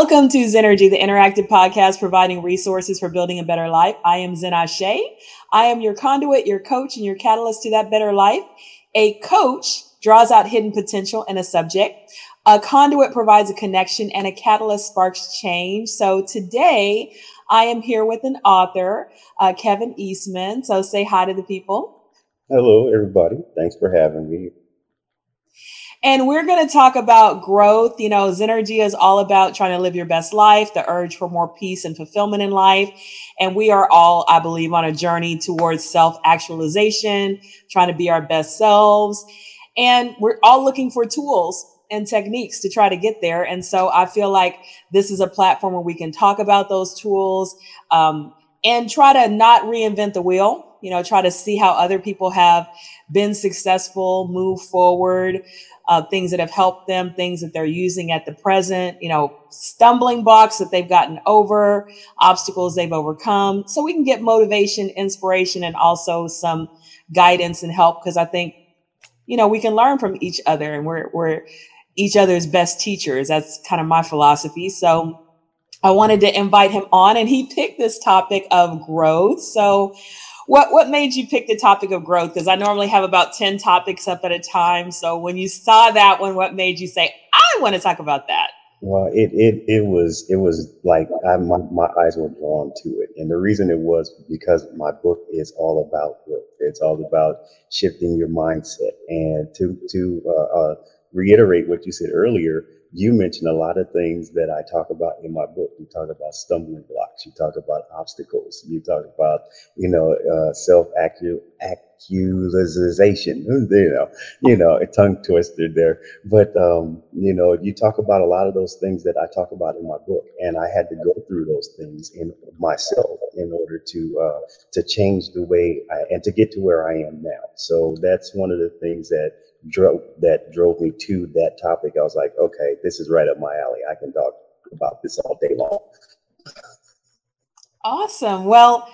Welcome to Zenergy, the interactive podcast providing resources for building a better life. I am Zen Ase. I am your conduit, your coach, and your catalyst to that better life. A coach draws out hidden potential in a subject. A conduit provides a connection and a catalyst sparks change. So today I am here with an author, uh, Kevin Eastman. So say hi to the people. Hello, everybody. Thanks for having me. And we're going to talk about growth. You know, Zenergy is all about trying to live your best life, the urge for more peace and fulfillment in life. And we are all, I believe, on a journey towards self actualization, trying to be our best selves. And we're all looking for tools and techniques to try to get there. And so I feel like this is a platform where we can talk about those tools um, and try to not reinvent the wheel you know try to see how other people have been successful move forward uh, things that have helped them, things that they're using at the present, you know, stumbling blocks that they've gotten over, obstacles they've overcome. So we can get motivation, inspiration, and also some guidance and help because I think, you know, we can learn from each other and we're, we're each other's best teachers. That's kind of my philosophy. So I wanted to invite him on and he picked this topic of growth. So what what made you pick the topic of growth? Because I normally have about 10 topics up at a time. So when you saw that one, what made you say, I want to talk about that? Well, it it it was it was like I, my my eyes were drawn to it, and the reason it was because my book is all about growth. It's all about shifting your mindset, and to to uh, uh, reiterate what you said earlier, you mentioned a lot of things that I talk about in my book. You talk about stumbling blocks. You talk about obstacles. You talk about, you know, uh, self actualization. You know, you know, a tongue twister there. But um, you know, you talk about a lot of those things that I talk about in my book, and I had to go through those things in myself in order to uh, to change the way I, and to get to where I am now. So that's one of the things that drove that drove me to that topic. I was like, okay, this is right up my alley. I can talk about this all day long. Awesome. Well,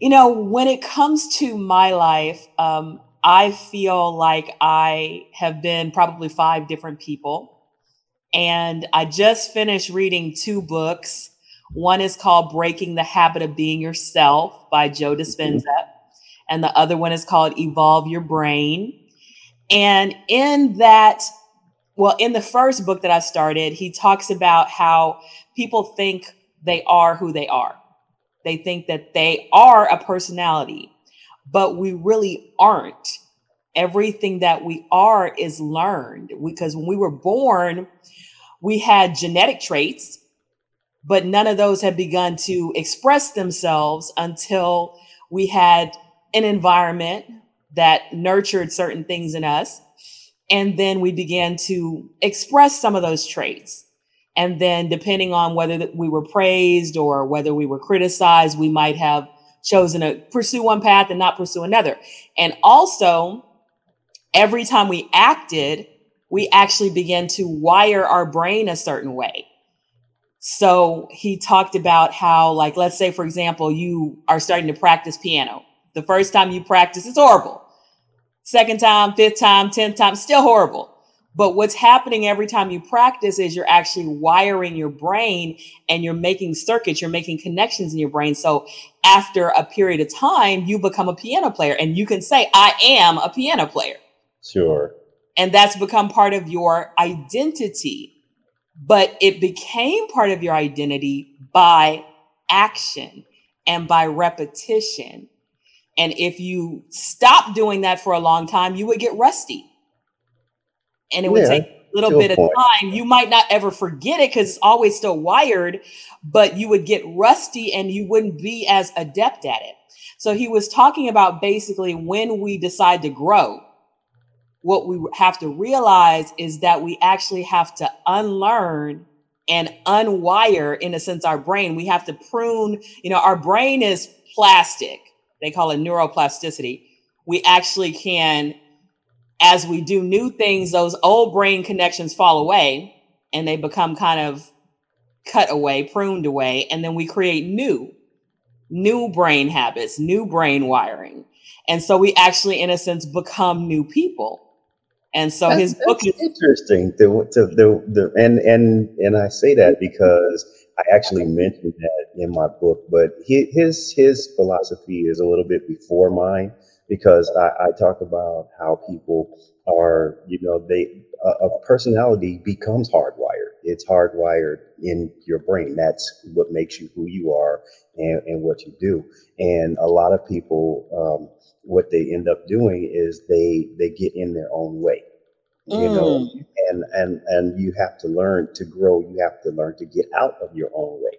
you know, when it comes to my life, um, I feel like I have been probably five different people. And I just finished reading two books. One is called Breaking the Habit of Being Yourself by Joe Dispenza. Mm-hmm. And the other one is called Evolve Your Brain. And in that, well, in the first book that I started, he talks about how people think they are who they are. They think that they are a personality, but we really aren't. Everything that we are is learned because when we were born, we had genetic traits, but none of those had begun to express themselves until we had an environment that nurtured certain things in us. And then we began to express some of those traits. And then, depending on whether we were praised or whether we were criticized, we might have chosen to pursue one path and not pursue another. And also, every time we acted, we actually began to wire our brain a certain way. So he talked about how, like, let's say, for example, you are starting to practice piano. The first time you practice, it's horrible. Second time, fifth time, tenth time, still horrible. But what's happening every time you practice is you're actually wiring your brain and you're making circuits, you're making connections in your brain. So after a period of time, you become a piano player and you can say, I am a piano player. Sure. And that's become part of your identity. But it became part of your identity by action and by repetition. And if you stop doing that for a long time, you would get rusty. And it would yeah, take a little bit of time. You might not ever forget it because it's always still wired, but you would get rusty and you wouldn't be as adept at it. So he was talking about basically when we decide to grow, what we have to realize is that we actually have to unlearn and unwire, in a sense, our brain. We have to prune, you know, our brain is plastic they call it neuroplasticity. We actually can, as we do new things, those old brain connections fall away and they become kind of cut away, pruned away, and then we create new, new brain habits, new brain wiring. And so we actually, in a sense, become new people. And so That's, his book that's is interesting. The, to the, the and and and I say that because I actually mentioned that in my book, but his his philosophy is a little bit before mine because I, I talk about how people are, you know, they a, a personality becomes hardwired. It's hardwired in your brain. That's what makes you who you are and, and what you do. And a lot of people, um, what they end up doing is they they get in their own way you know mm, and and and you have to learn to grow you have to learn to get out of your own way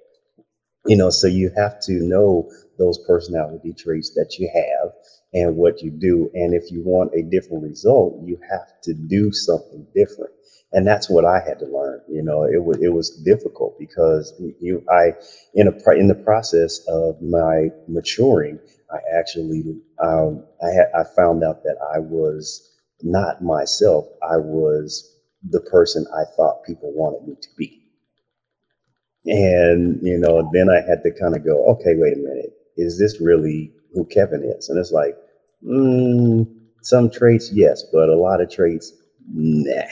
you know so you have to know those personality traits that you have and what you do. And if you want a different result you have to do something different. And that's what i had to learn you know it was it was difficult because you i in a in the process of my maturing i actually um, i had i found out that i was not myself i was the person i thought people wanted me to be and, you know, then I had to kind of go, okay, wait a minute. Is this really who Kevin is? And it's like, mm, some traits, yes, but a lot of traits, nah.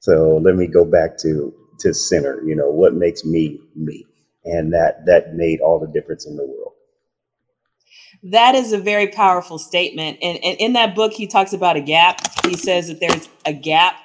So let me go back to to center, you know, what makes me me. And that that made all the difference in the world. that is a very powerful statement. And, and in that book, he talks about a gap. He says that there's a gap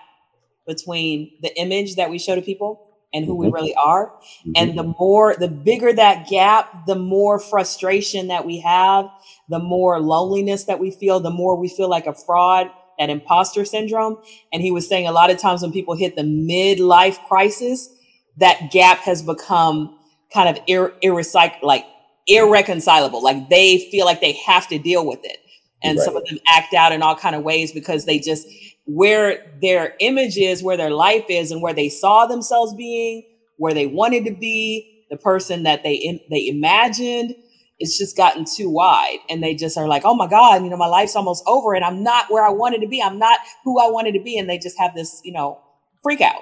between the image that we show to people and who we hmm really are. And the more, the bigger that gap, the more frustration that we have, the more loneliness that we feel, the more we feel like a fraud, that imposter syndrome. And he was saying a lot of times when people hit the midlife crisis, that gap has become kind of ir- irrecyc- like irreconcilable. Like they feel like they have to deal with it. And some of them act out in all kind of ways because they just where their image is, where their life is, and where they saw themselves being, where they wanted to be, the person that they they imagined, it's just gotten too wide, and they just are like, "Oh my God, you know, my life's almost over, and I'm not where I wanted to be. I'm not who I wanted to be," and they just have this, you know, freak out.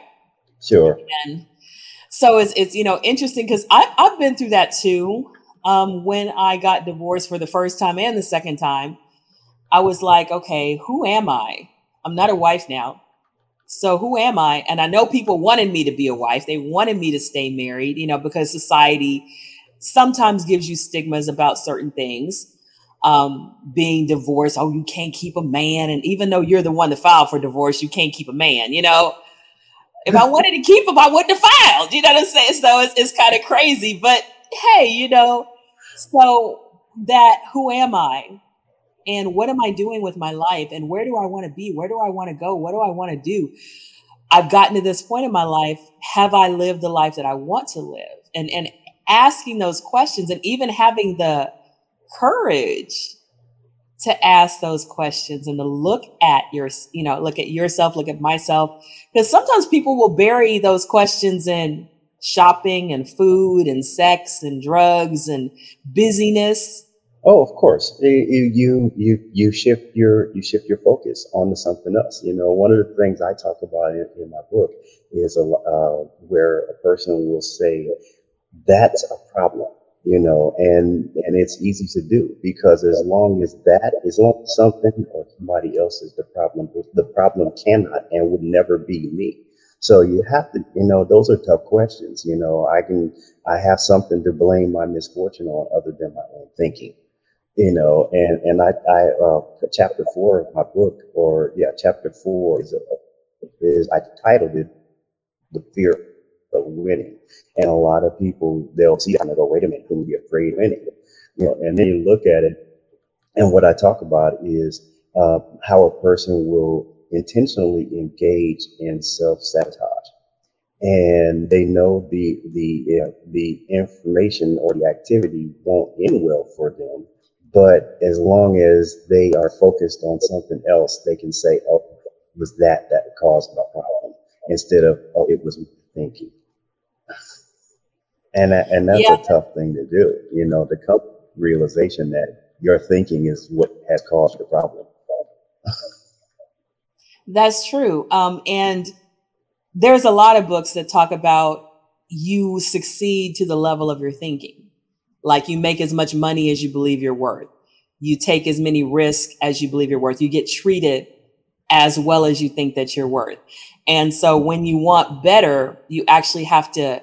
Sure. And so it's it's you know interesting because I've been through that too. Um, when I got divorced for the first time and the second time, I was like, okay, who am I? I'm not a wife now. So who am I? And I know people wanted me to be a wife. They wanted me to stay married, you know, because society sometimes gives you stigmas about certain things. Um, being divorced, oh, you can't keep a man. And even though you're the one that filed for divorce, you can't keep a man, you know. If I wanted to keep him, I wouldn't have filed. You know what I'm saying? So it's, it's kind of crazy. But hey, you know, so that who am I? And what am I doing with my life and where do I want to be? Where do I want to go? What do I want to do? I've gotten to this point in my life. Have I lived the life that I want to live? And and asking those questions and even having the courage to ask those questions and to look at your, you know, look at yourself, look at myself. Because sometimes people will bury those questions in shopping and food and sex and drugs and busyness. Oh, of course. You you you you shift your you shift your focus onto something else. You know, one of the things I talk about in, in my book is a uh, where a person will say that's a problem. You know, and and it's easy to do because as long as that as long as something or somebody else is the problem, the problem cannot and would never be me. So you have to, you know, those are tough questions. You know, I can I have something to blame my misfortune on other than my own thinking you know, and and I, I uh, chapter four of my book, or yeah, chapter four is a, is I titled it "The Fear of Winning," and a lot of people they'll see that and they go, "Wait a minute, who would be afraid of winning?" You know, and then you look at it, and what I talk about is uh, how a person will intentionally engage in self sabotage and they know the the uh, the information or the activity won't end well for them. But as long as they are focused on something else, they can say, "Oh, it was that that caused my problem," instead of, "Oh, it was my thinking." And that, and that's Yeah, a tough thing to do, you know, to come the realization that your thinking is what has caused the problem. that's true. Um, and there's a lot of books that talk about you succeed to the level of your thinking. Like you make as much money as you believe you're worth. You take as many risks as you believe you're worth. You get treated as well as you think that you're worth. And so when you want better, you actually have to.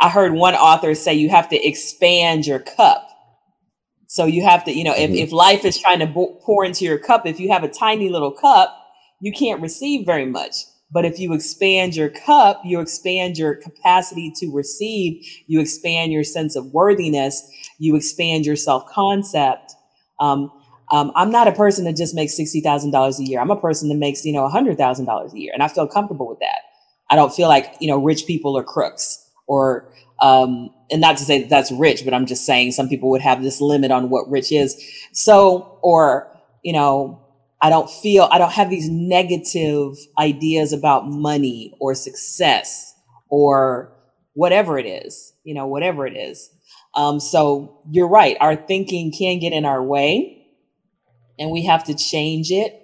I heard one author say you have to expand your cup. So you have to, you know, if, mm-hmm. if life is trying to pour into your cup, if you have a tiny little cup, you can't receive very much. But if you expand your cup, you expand your capacity to receive, you expand your sense of worthiness, you expand your self concept. Um, um, I'm not a person that just makes sixty thousand dollars a year. I'm a person that makes you know hundred thousand dollars a year, and I feel comfortable with that. I don't feel like you know rich people are crooks or um, and not to say that that's rich, but I'm just saying some people would have this limit on what rich is. So or you know I don't feel, I don't have these negative ideas about money or success or whatever it is, you know, whatever it is. Um, so you're right. Our thinking can get in our way and we have to change it.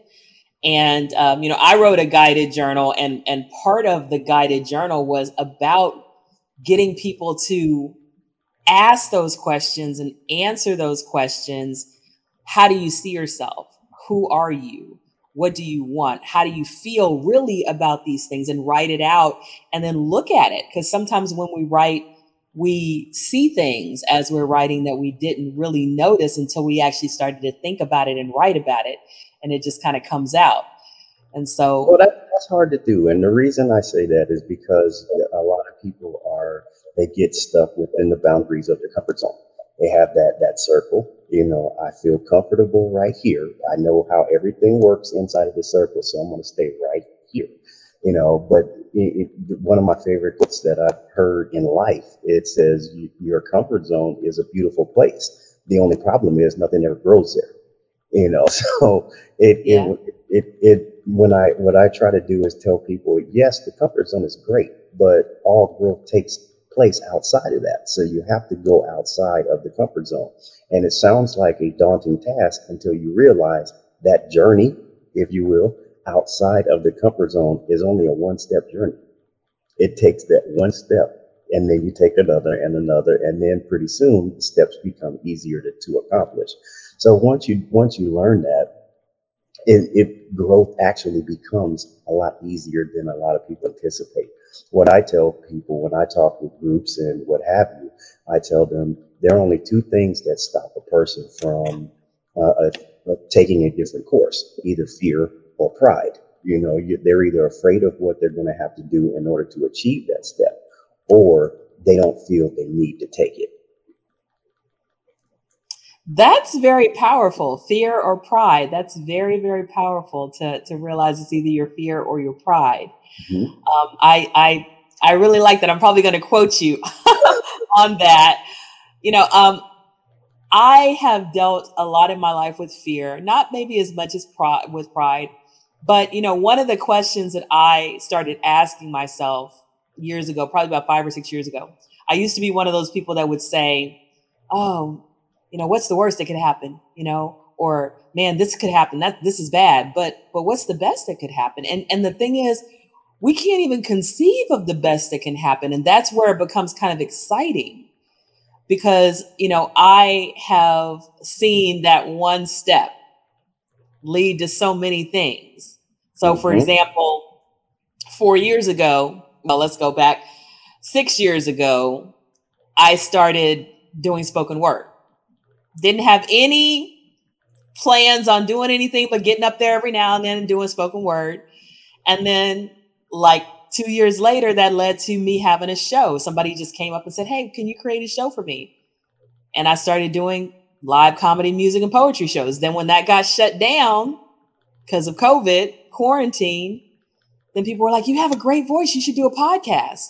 And, um, you know, I wrote a guided journal and, and part of the guided journal was about getting people to ask those questions and answer those questions. How do you see yourself? Who are you? What do you want? How do you feel really about these things? And write it out and then look at it. Because sometimes when we write, we see things as we're writing that we didn't really notice until we actually started to think about it and write about it. And it just kind of comes out. And so. Well, that, that's hard to do. And the reason I say that is because a lot of people are, they get stuck within the boundaries of their comfort zone. They have that that circle. You know, I feel comfortable right here. I know how everything works inside of the circle, so I'm going to stay right here. You know, but it, it, one of my favorite quotes that I've heard in life it says, "Your comfort zone is a beautiful place. The only problem is nothing ever grows there." You know, so it yeah. it, it it when I what I try to do is tell people, yes, the comfort zone is great, but all growth takes place outside of that. So you have to go outside of the comfort zone. And it sounds like a daunting task until you realize that journey, if you will, outside of the comfort zone is only a one step journey. It takes that one step and then you take another and another and then pretty soon the steps become easier to, to accomplish. So once you once you learn that, it, it growth actually becomes a lot easier than a lot of people anticipate what I tell people when I talk with groups and what have you, I tell them there are only two things that stop a person from uh, taking a different course, either fear or pride. You know, you, they're either afraid of what they're going to have to do in order to achieve that step, or they don't feel they need to take it. That's very powerful. Fear or pride. That's very, very powerful to, to realize it's either your fear or your pride. Mm-hmm. Um, I, I, I really like that. I'm probably going to quote you on that. You know, um, I have dealt a lot in my life with fear, not maybe as much as pride with pride, but you know, one of the questions that I started asking myself years ago, probably about five or six years ago, I used to be one of those people that would say, "Oh, you know, what's the worst that could happen?" You know, or man, this could happen. That this is bad, but but what's the best that could happen? And and the thing is, we can't even conceive of the best that can happen. And that's where it becomes kind of exciting because, you know, I have seen that one step lead to so many things. So, for mm-hmm. example, four years ago, well, let's go back six years ago, I started doing spoken word. Didn't have any plans on doing anything but getting up there every now and then and doing spoken word. And then like two years later, that led to me having a show. Somebody just came up and said, Hey, can you create a show for me? And I started doing live comedy, music, and poetry shows. Then, when that got shut down because of COVID, quarantine, then people were like, You have a great voice. You should do a podcast.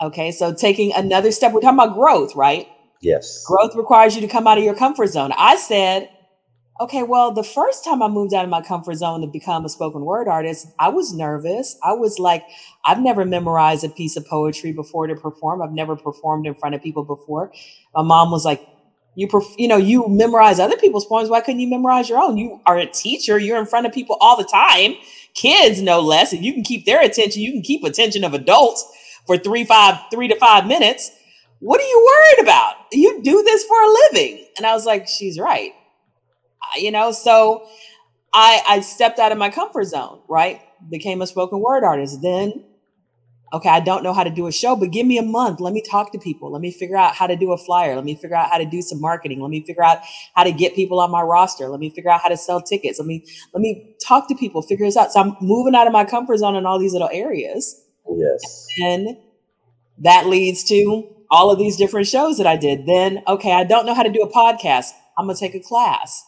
Okay, so taking another step, we're talking about growth, right? Yes. Growth requires you to come out of your comfort zone. I said, Okay, well, the first time I moved out of my comfort zone to become a spoken word artist, I was nervous. I was like, I've never memorized a piece of poetry before to perform. I've never performed in front of people before. My mom was like, you, perf- you know, you memorize other people's poems. Why couldn't you memorize your own? You are a teacher. You're in front of people all the time, kids no less. If you can keep their attention, you can keep attention of adults for three, five, three to five minutes. What are you worried about? You do this for a living. And I was like, she's right you know so I, I stepped out of my comfort zone, right? Became a spoken word artist. Then okay, I don't know how to do a show, but give me a month. Let me talk to people. Let me figure out how to do a flyer. Let me figure out how to do some marketing. Let me figure out how to get people on my roster. Let me figure out how to sell tickets. Let me let me talk to people, figure this out. So I'm moving out of my comfort zone in all these little areas. Yes. And that leads to all of these different shows that I did. Then, okay, I don't know how to do a podcast. I'm gonna take a class.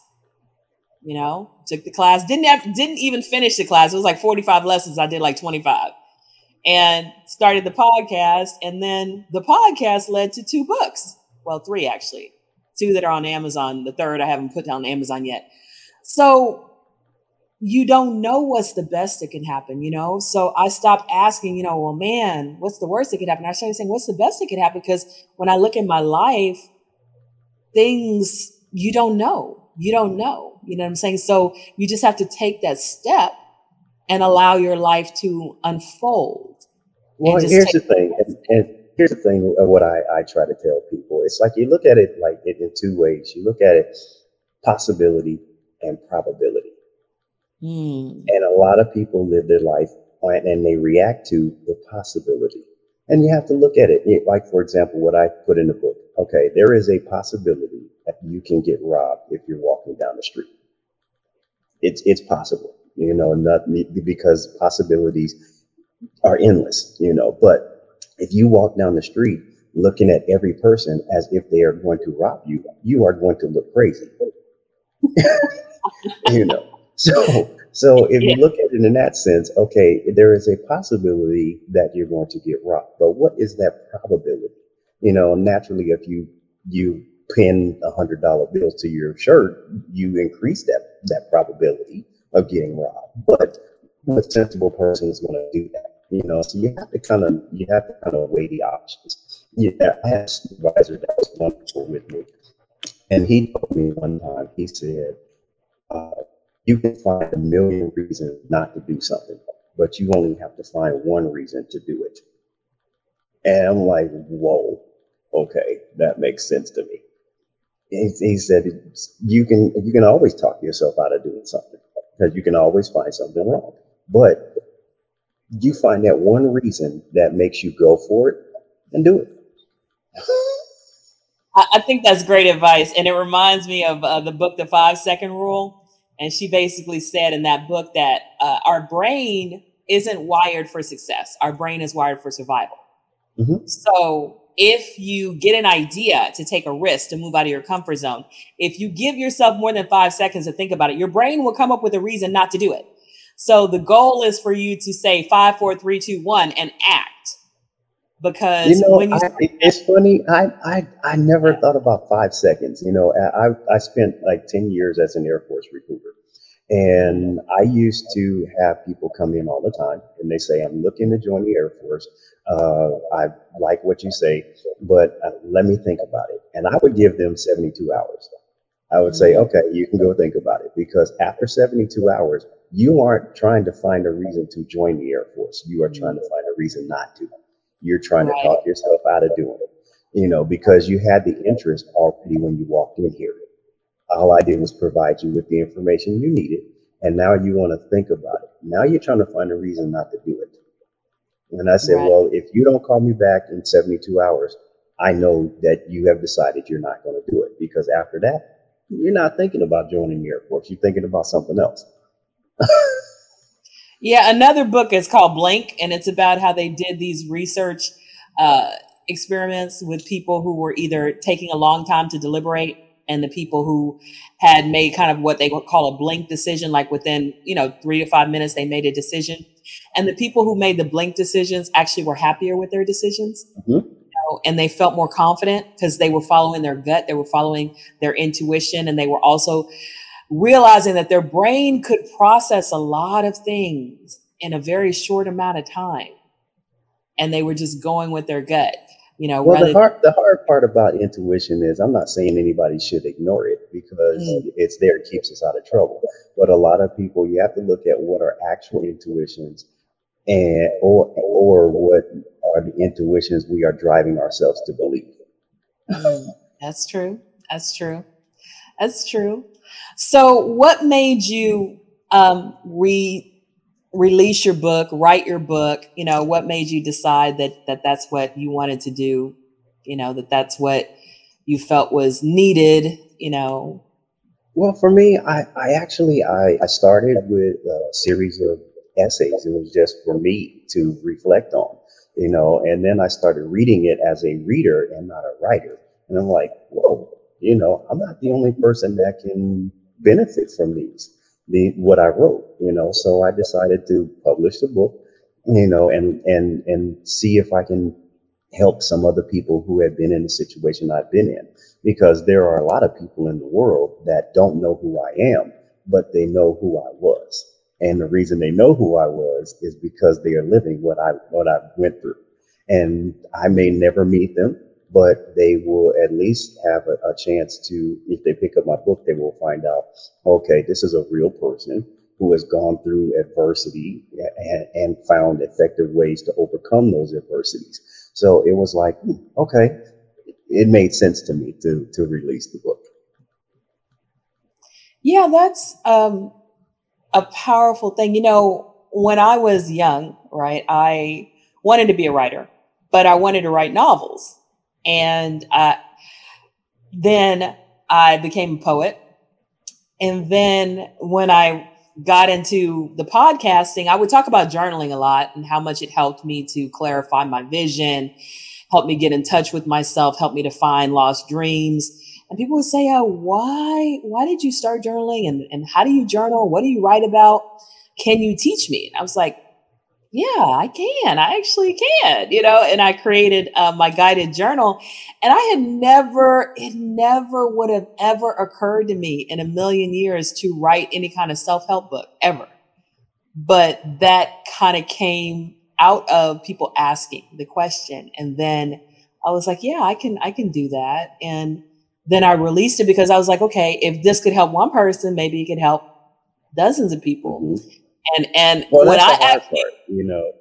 You know, took the class, didn't have, didn't even finish the class. It was like 45 lessons. I did like 25 and started the podcast. And then the podcast led to two books. Well, three actually, two that are on Amazon. The third I haven't put down Amazon yet. So you don't know what's the best that can happen, you know? So I stopped asking, you know, well, man, what's the worst that could happen? I started saying, what's the best that could happen? Because when I look at my life, things you don't know. You don't know. You know what I'm saying? So you just have to take that step and allow your life to unfold. Well, here's the thing, and, and, here's the thing of what I, I try to tell people. It's like you look at it like it in two ways. You look at it possibility and probability. Mm. And a lot of people live their life and they react to the possibility. And you have to look at it. Like, for example, what I put in the book. Okay, there is a possibility that you can get robbed if you're walking down the street. It's, it's possible you know, not because possibilities are endless, you know. But if you walk down the street looking at every person as if they are going to rob you, you are going to look crazy. you know. So so if you look at it in that sense, okay, there is a possibility that you're going to get robbed. But what is that probability? You know, naturally if you you pin a hundred dollar bills to your shirt, you increase that that probability of getting robbed. But what sensible person is going to do that? You know, so you have to kind of you have to kind of weigh the options. Yeah, I had a supervisor that was wonderful with me, and he told me one time. He said, uh, "You can find a million reasons not to do something, but you only have to find one reason to do it." And I'm like, "Whoa, okay, that makes sense to me." He, he said, "You can you can always talk yourself out of doing something." because you can always find something wrong. But you find that one reason that makes you go for it and do it. I think that's great advice. And it reminds me of uh, the book, The Five Second Rule. And she basically said in that book that uh, our brain isn't wired for success, our brain is wired for survival. Mm-hmm. So if you get an idea to take a risk to move out of your comfort zone, if you give yourself more than five seconds to think about it, your brain will come up with a reason not to do it. So the goal is for you to say five, four, three, two, one, and act. Because you know, when you I, it's funny, I, I I never thought about five seconds. You know, I I spent like ten years as an Air Force recruiter. And I used to have people come in all the time and they say, I'm looking to join the Air Force. Uh, I like what you say, but uh, let me think about it. And I would give them 72 hours. I would say, mm-hmm. okay, you can go think about it because after 72 hours, you aren't trying to find a reason to join the Air Force. You are trying to find a reason not to. You're trying to talk yourself out of doing it, you know, because you had the interest already when you walked in here. All I did was provide you with the information you needed. And now you want to think about it. Now you're trying to find a reason not to do it. And I said, right. well, if you don't call me back in 72 hours, I know that you have decided you're not going to do it because after that, you're not thinking about joining the Air Force. You're thinking about something else. yeah, another book is called Blink, and it's about how they did these research uh, experiments with people who were either taking a long time to deliberate and the people who had made kind of what they would call a blink decision, like within, you know, three to five minutes, they made a decision. And the people who made the blink decisions actually were happier with their decisions. Mm-hmm. You know, and they felt more confident because they were following their gut, they were following their intuition, and they were also realizing that their brain could process a lot of things in a very short amount of time. And they were just going with their gut you know well the hard the hard part about intuition is i'm not saying anybody should ignore it because mm. it's there it keeps us out of trouble but a lot of people you have to look at what are actual intuitions and or or what are the intuitions we are driving ourselves to believe mm, that's true that's true that's true so what made you um, re release your book, write your book? You know, what made you decide that that that's what you wanted to do? You know, that that's what you felt was needed. You know. Well, for me, I, I actually I, I started with a series of essays. It was just for me to reflect on, you know, and then I started reading it as a reader and not a writer. And I'm like, whoa, you know, I'm not the only person that can benefit from these, the what I wrote, you know. So I decided to publish the book, you know, and and and see if I can help some other people who have been in the situation I've been in. Because there are a lot of people in the world that don't know who I am, but they know who I was. And the reason they know who I was is because they are living what I what I went through. And I may never meet them, but they will at least have a, a chance to, if they pick up my book, they will find out, okay, this is a real person who has gone through adversity and, and found effective ways to overcome those adversities. So it was like, hmm, okay, it made sense to me to to release the book. Yeah, that's um, a powerful thing. You know, when I was young, right, I wanted to be a writer, but I wanted to write novels. And uh, then I became a poet. And then when I got into the podcasting, I would talk about journaling a lot and how much it helped me to clarify my vision, helped me get in touch with myself, helped me to find lost dreams. And people would say, "Oh, why? Why did you start journaling? And and how do you journal? What do you write about? Can you teach me?" And I was like, "Yeah, I can. I actually can." You know. And I created uh, my guided journal, and I had never, it never would have ever occurred to me in a million years to write any kind of self help book ever. But that kind of came out of people asking the question, and then I was like, "Yeah, I can. I can do that." And then I released it because I was like, okay, if this could help one person, maybe it could help dozens of people. Mm-hmm. And and well, when I actually, part, you know,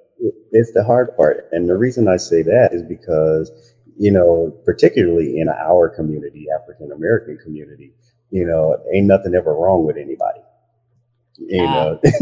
it's the hard part. And the reason I say that is because, you know, particularly in our community, African American community, you know, ain't nothing ever wrong with anybody. You yeah. know,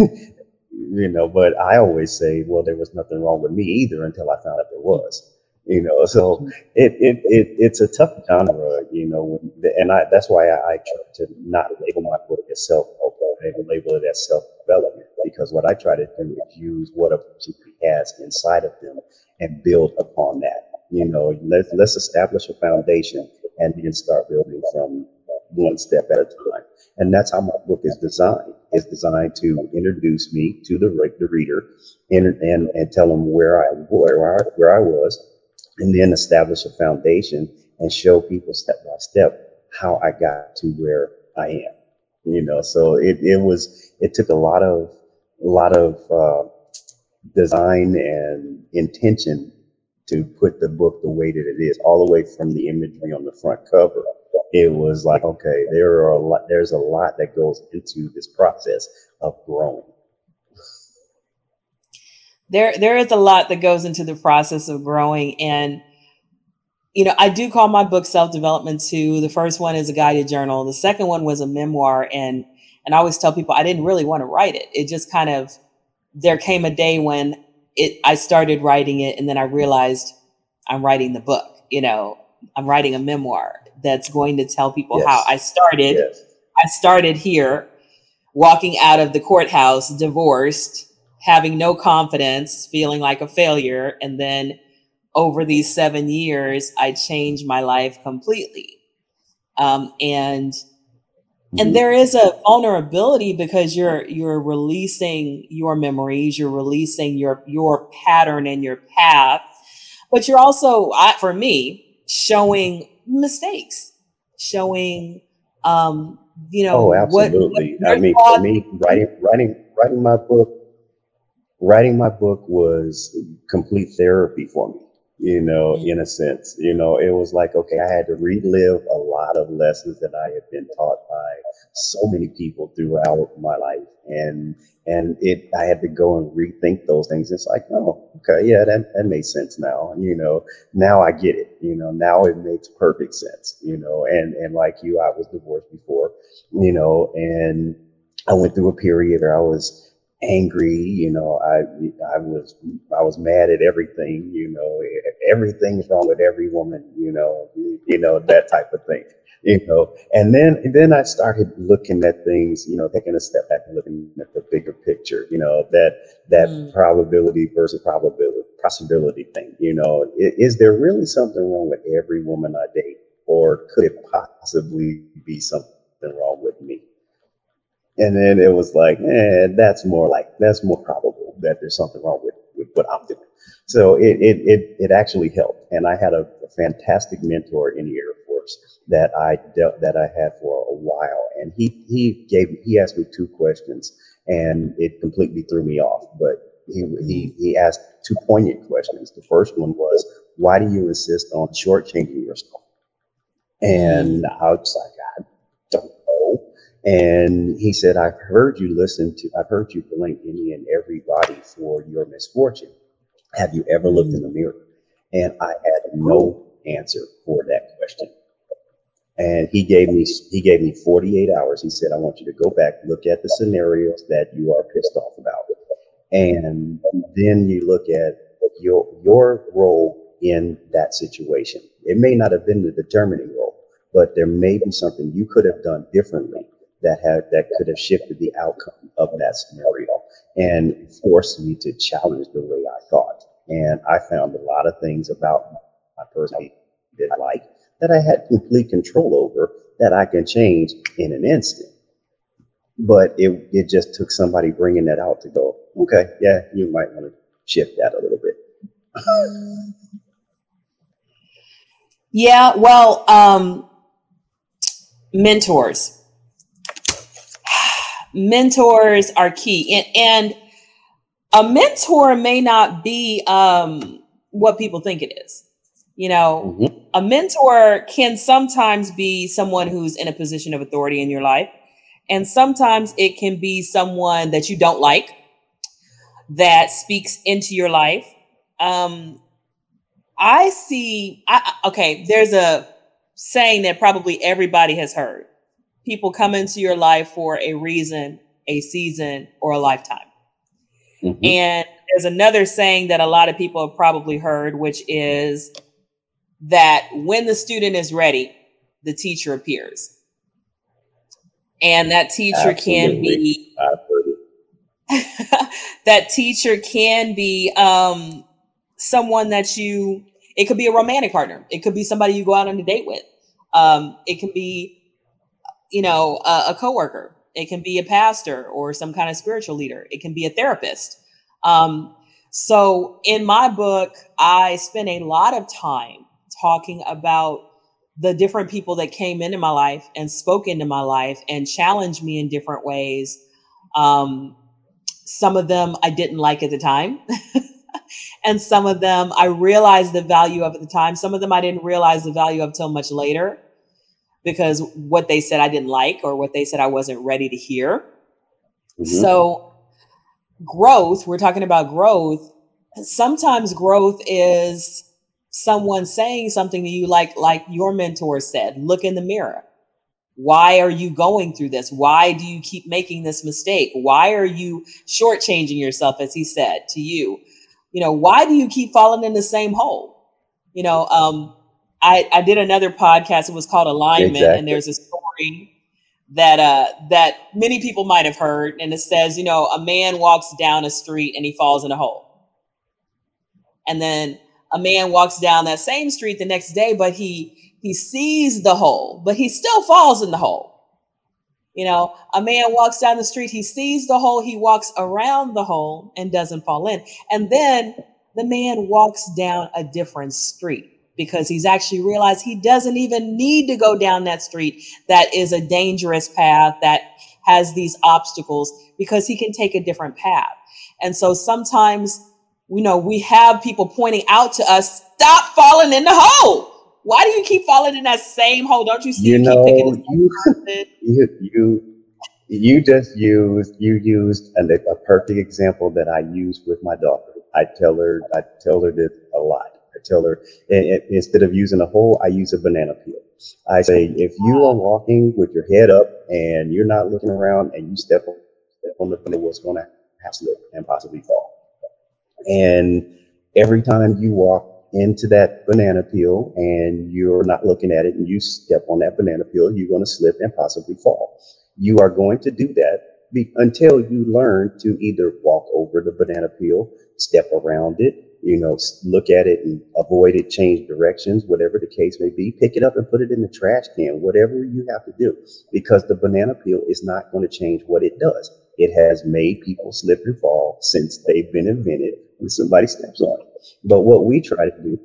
you know, but I always say, well, there was nothing wrong with me either until I found out there was you know so it, it, it it's a tough genre you know and i that's why I, I, try to not label my book as self help. I label it as self development because what i try to do is use what a person has inside of them and build upon that you know let's let's establish a foundation and then start building from one step at a time and that's how my book is designed it's designed to introduce me to the, the reader and, and, and tell them where I, where where I was and then establish a foundation and show people step by step how I got to where I am. You know, so it, it was it took a lot of a lot of uh, design and intention to put the book the way that it is, all the way from the imagery on the front cover. It was like, okay, there are a lot. There's a lot that goes into this process of growing there there is a lot that goes into the process of growing. And you know i do call my book self-development too. The first one is a guided journal. The second one was a memoir. And and i always tell people i didn't really want to write it. It just kind of there came a day when it i started writing it. And then i realized i'm writing the book you know i'm writing a memoir that's going to tell people yes. how i started. Yes. i started here walking out of the courthouse divorced having no confidence, feeling like a failure. And then over these seven years, I changed my life completely. Um, and and mm-hmm. there is a vulnerability because you're you're releasing your memories, you're releasing your your pattern and your path, but you're also, for me, showing mistakes, showing, um, you know, oh, absolutely. What, what I mean, for me, writing writing writing my book writing my book was complete therapy for me you know mm-hmm. in a sense. You know it was like okay i had to relive a lot of lessons that i had been taught by so many people throughout my life. And and it i had to go and rethink those things. It's like oh okay yeah that, that makes sense now. You know now i get it. You know now it makes perfect sense you know. And and like you i was divorced before you know and I went through a period where I was angry. You know, I I was I was mad at everything. You know, everything's wrong with every woman. You know, you know that type of thing. You know, and then and then I started looking at things. You know, taking a step back and looking at the bigger picture. You know, that that mm. probability versus probability possibility thing. You know, is, is there really something wrong with every woman I date, or could it possibly be something wrong with me? And then it was like, eh, that's more like that's more probable that there's something wrong with, with what I'm doing. So it, it it it actually helped, and I had a, a fantastic mentor in the Air Force that I dealt that I had for a while, and he he gave he asked me two questions, and it completely threw me off. But he he he asked two poignant questions. The first one was, "Why do you insist on shortchanging yourself?" And I was like, and he said, I've heard you listen to, I've heard you blame any and everybody for your misfortune. Have you ever looked in the mm. mirror? And I had no answer for that question. And he gave me he gave me 48 hours. He said, I want you to go back, look at the scenarios that you are pissed off about. And then you look at your your role in that situation. It may not have been the determining role, but there may be something you could have done differently that had that could have shifted the outcome of that scenario and forced me to challenge the way I thought. And I found a lot of things about my personality did like that I had complete control over that I can change in an instant. But it, it just took somebody bringing that out to go, okay, yeah, you might want to shift that a little bit. yeah, well, um, mentors mentors are key. And, and a mentor may not be um, what people think it is. You know, mm-hmm. a mentor can sometimes be someone who's in a position of authority in your life. And sometimes it can be someone that you don't like that speaks into your life. Um, I see, I, okay, there's a saying that probably everybody has heard people come into your life for a reason, a season, or a lifetime. Mm-hmm. And there's another saying that a lot of people have probably heard, which is that when the student is ready, the teacher appears. And that teacher Absolutely. can be that teacher can be um, someone that you it could be a romantic partner it could be somebody you go out on a date with um, it can be you know, a, a coworker. It can be a pastor or some kind of spiritual leader. It can be a therapist. Um, so in my book, I spent a lot of time talking about the different people that came into my life and spoke into my life and challenged me in different ways. Um, some of them I didn't like at the time. and some of them I realized the value of at the time. Some of them I didn't realize the value of till much later because what they said I didn't like or what they said I wasn't ready to hear. Mm-hmm. So, growth, we're talking about growth. Sometimes growth is someone saying something to you like like your mentor said, look in the mirror. Why are you going through this? Why do you keep making this mistake? Why are you shortchanging yourself, as he said to you? You know, why do you keep falling in the same hole? You know, um, I, I did another podcast. It was called Alignment, exactly. and there's a story that uh, that many people might have heard, and it says, you know, a man walks down a street and he falls in a hole, and then a man walks down that same street the next day, but he he sees the hole, but he still falls in the hole. You know, a man walks down the street, he sees the hole, he walks around the hole and doesn't fall in, and then the man walks down a different street because he's actually realized he doesn't even need to go down that street that is a dangerous path that has these obstacles because he can take a different path. And so sometimes, you know, we have people pointing out to us, stop falling in the hole. Why do you keep falling in that same hole? Don't you see? You, know, you, you, you, you just used you used a, a perfect example that I use with my daughter. I tell her I tell her this a lot I tell her instead of using a hole, I use a banana peel. I say, if you are walking with your head up and you're not looking around and you step on, step on the banana, what's going to have slip and possibly fall. And every time you walk into that banana peel and you're not looking at it and you step on that banana peel, you're going to slip and possibly fall. You are going to do that be, until you learn to either walk over the banana peel, step around it, you know, look at it and avoid it, change directions, whatever the case may be, pick it up and put it in the trash can, whatever you have to do, because the banana peel is not going to change what it does. It has made people slip and fall since they've been invented when somebody steps on it. But what we try to do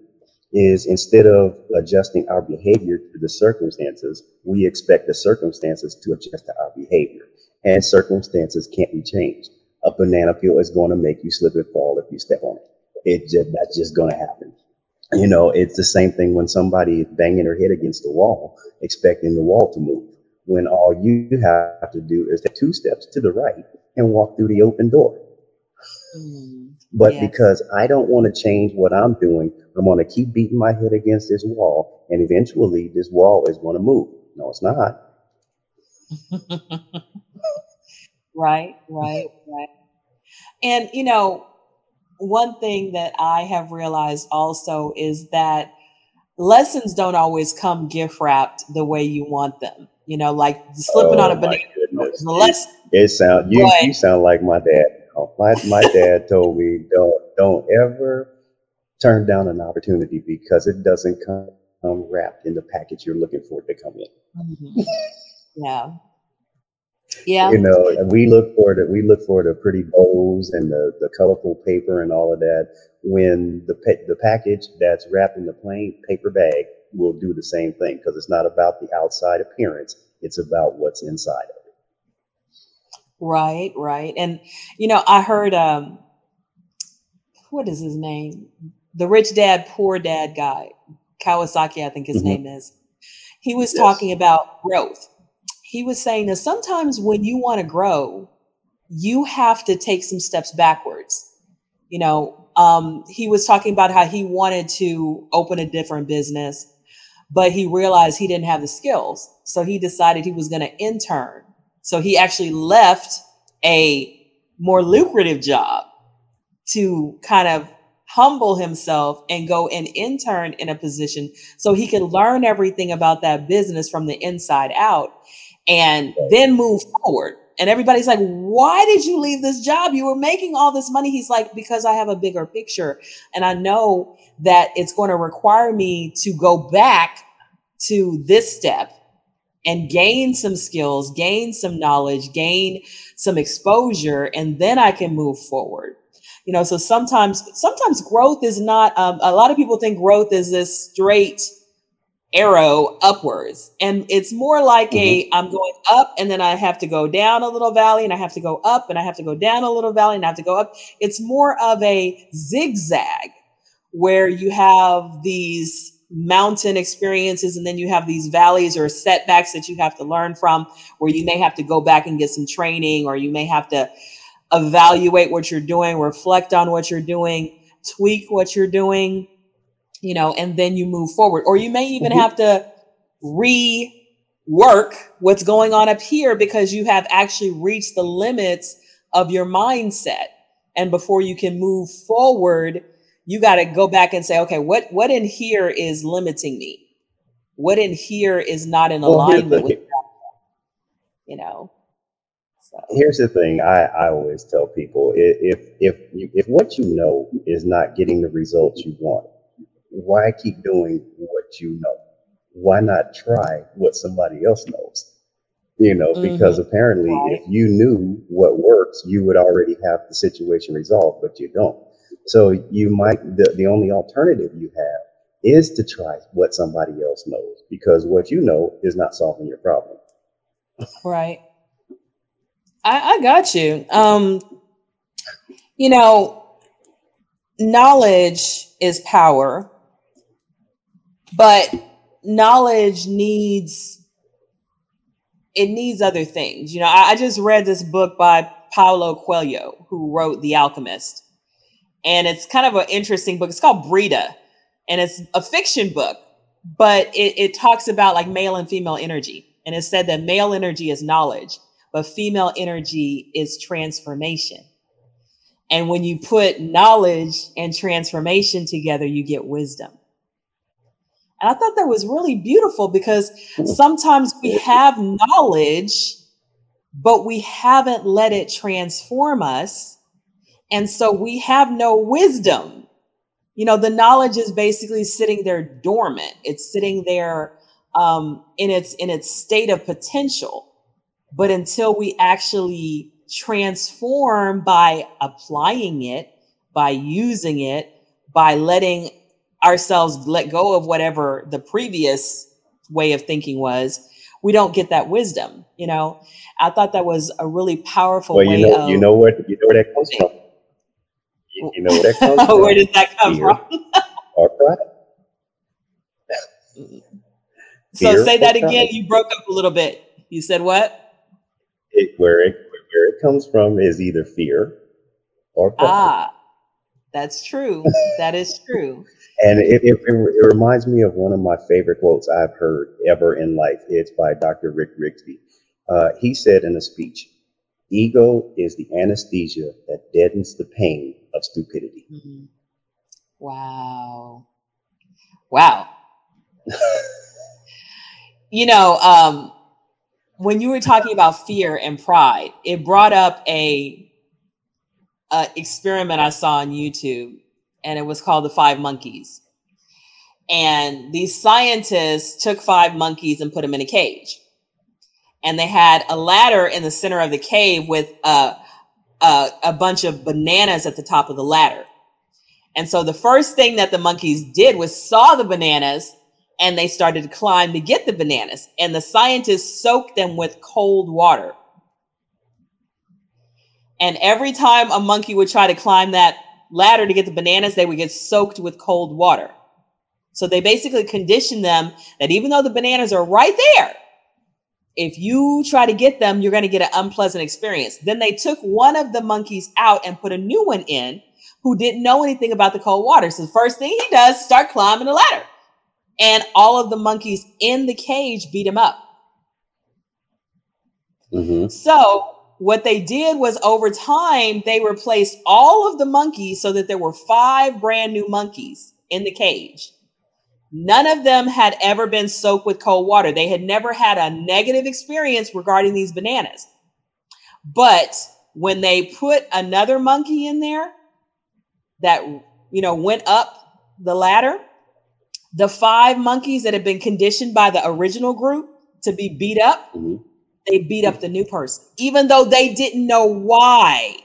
is instead of adjusting our behavior to the circumstances, we expect the circumstances to adjust to our behavior. And circumstances can't be changed. A banana peel is going to make you slip and fall if you step on it. It just, that's just going to happen. You know, it's the same thing when somebody is banging their head against the wall, expecting the wall to move. When all you have to do is take two steps to the right and walk through the open door. Mm, but yes. because I don't want to change what I'm doing, I'm going to keep beating my head against this wall, and eventually this wall is going to move. No, it's not. right, right, right. And, you know, one thing that I have realized also is that lessons don't always come gift wrapped the way you want them. You know, like slipping oh, on a banana. It, it sound you, you sound like my dad. My my dad told me don't don't ever turn down an opportunity because it doesn't come, come wrapped in the package you're looking for it to come in. Mm-hmm. Yeah. Yeah. You know, and we look for the we look for the pretty bows and the, the colorful paper and all of that. When the the package that's wrapped in the plain paper bag will do the same thing because it's not about the outside appearance; it's about what's inside of it. Right, right, and you know, I heard um, what is his name? The rich dad, poor dad guy, Kawasaki, I think his mm-hmm. name is. He was yes. talking about growth he was saying that sometimes when you want to grow, you have to take some steps backwards. You know, um, he was talking about how he wanted to open a different business, but he realized he didn't have the skills. So he decided he was going to intern. So he actually left a more lucrative job to kind of humble himself and go and intern in a position so he could learn everything about that business from the inside out and then move forward. And everybody's like, why did you leave this job? You were making all this money. He's like, because I have a bigger picture. And I know that it's going to require me to go back to this step and gain some skills, gain some knowledge, gain some exposure, and then I can move forward. You know, so sometimes, sometimes growth is not, um, a lot of people think growth is this straight, arrow upwards. And it's more like mm-hmm. a i'm going up and then i have to go down a little valley and i have to go up and i have to go down a little valley and i have to go up. It's more of a zigzag where you have these mountain experiences and then you have these valleys or setbacks that you have to learn from where you may have to go back and get some training or you may have to evaluate what you're doing reflect on what you're doing tweak what you're doing you know, and then you move forward. Or you may even mm-hmm. have to rework what's going on up here because you have actually reached the limits of your mindset. And before you can move forward, you got to go back and say, okay, what what in here is limiting me? What in here is not in alignment well, with you know? So. Here's the thing I, I always tell people if if you, if what you know is not getting the results you want, why keep doing what you know? Why not try what somebody else knows? You know, mm-hmm. because apparently, right. if you knew what works, you would already have the situation resolved, but you don't. So you might the, the only alternative you have is to try what somebody else knows because what you know is not solving your problem. Right. I, I got you. Um, you know, knowledge is power but knowledge needs it needs other things. You know, I, I just read this book by Paulo Coelho, who wrote The Alchemist. And it's kind of an interesting book. It's called Brida. and it's a fiction book, but it, it talks about like male and female energy. And it said that male energy is knowledge, but female energy is transformation. And when you put knowledge and transformation together, you get wisdom. And I thought that was really beautiful because sometimes we have knowledge, but we haven't let it transform us. And so we have no wisdom. You know, the knowledge is basically sitting there dormant. It's sitting there um, in its in its state of potential. But until we actually transform by applying it, by using it, by letting ourselves let go of whatever the previous way of thinking was, we don't get that wisdom. You know, I thought that was a really powerful well, way. you know, of, you know where you know where that comes from. You, you know where that comes from. where did that come Fear. from? or pride. so Fear say that again. You broke up a little bit. You said what? It, where it where it comes from is either fear or pride. Ah, that's true. That is true. And it, it, it reminds me of one of my favorite quotes I've heard ever in life. It's by Dr. Rick Rigsby. Uh, he said in a speech, Ego is the anesthesia that deadens the pain of stupidity. Mhm. Wow. Wow. you know, um, when you were talking about fear and pride, it brought up a, a experiment I saw on YouTube, and it was called the Five Monkeys. And these scientists took five monkeys and put them in a cage, and they had a ladder in the center of the cave with a, a, a bunch of bananas at the top of the ladder. And so the first thing that the monkeys did was saw the bananas and they started to climb to get the bananas. And the scientists soaked them with cold water. And every time a monkey would try to climb that ladder to get the bananas, they would get soaked with cold water. So they basically conditioned them that even though the bananas are right there, if you try to get them, you're going to get an unpleasant experience. Then they took one of the monkeys out and put a new one in who didn't know anything about the cold water. So the first thing he does start climbing the ladder. And all of the monkeys in the cage beat him up. hmm So what they did was over time, they replaced all of the monkeys so that there were five brand new monkeys in the cage. None of them had ever been soaked with cold water. They had never had a negative experience regarding these bananas. But when they put another monkey in there that, you know, went up the ladder, the five monkeys that had been conditioned by the original group to be beat up, hmm they beat up the new person, even though they didn't know why.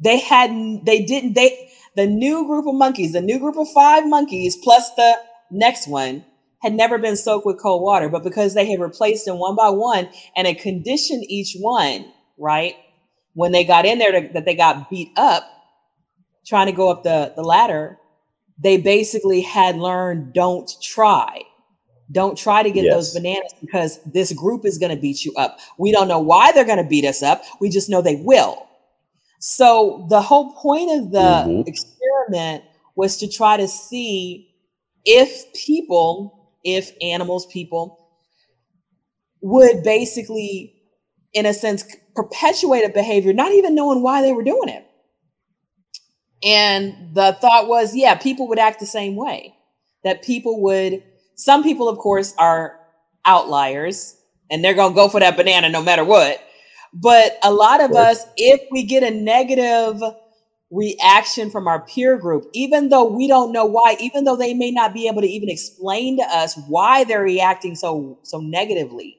They hadn't, they didn't, they, the new group of monkeys, the new group of five monkeys plus the next one had never been soaked with cold water, but because they had replaced them one by one and had conditioned each one, right? When they got in there to, that they got beat up trying to go up the, the ladder, they basically had learned don't try. Don't try to get those bananas because this group is going to beat you up. We don't know why they're going to beat us up. We just know they will. So the whole point of the Mhm. experiment was to try to see if people, if animals, people would basically, in a sense, perpetuate a behavior, not even knowing why they were doing it. And the thought was, yeah, people would act the same way. That people would, some people, of course, are outliers and they're going to go for that banana no matter what. But a lot of us, if we get a negative reaction from our peer group, even though we don't know why, even though they may not be able to even explain to us why they're reacting so so negatively,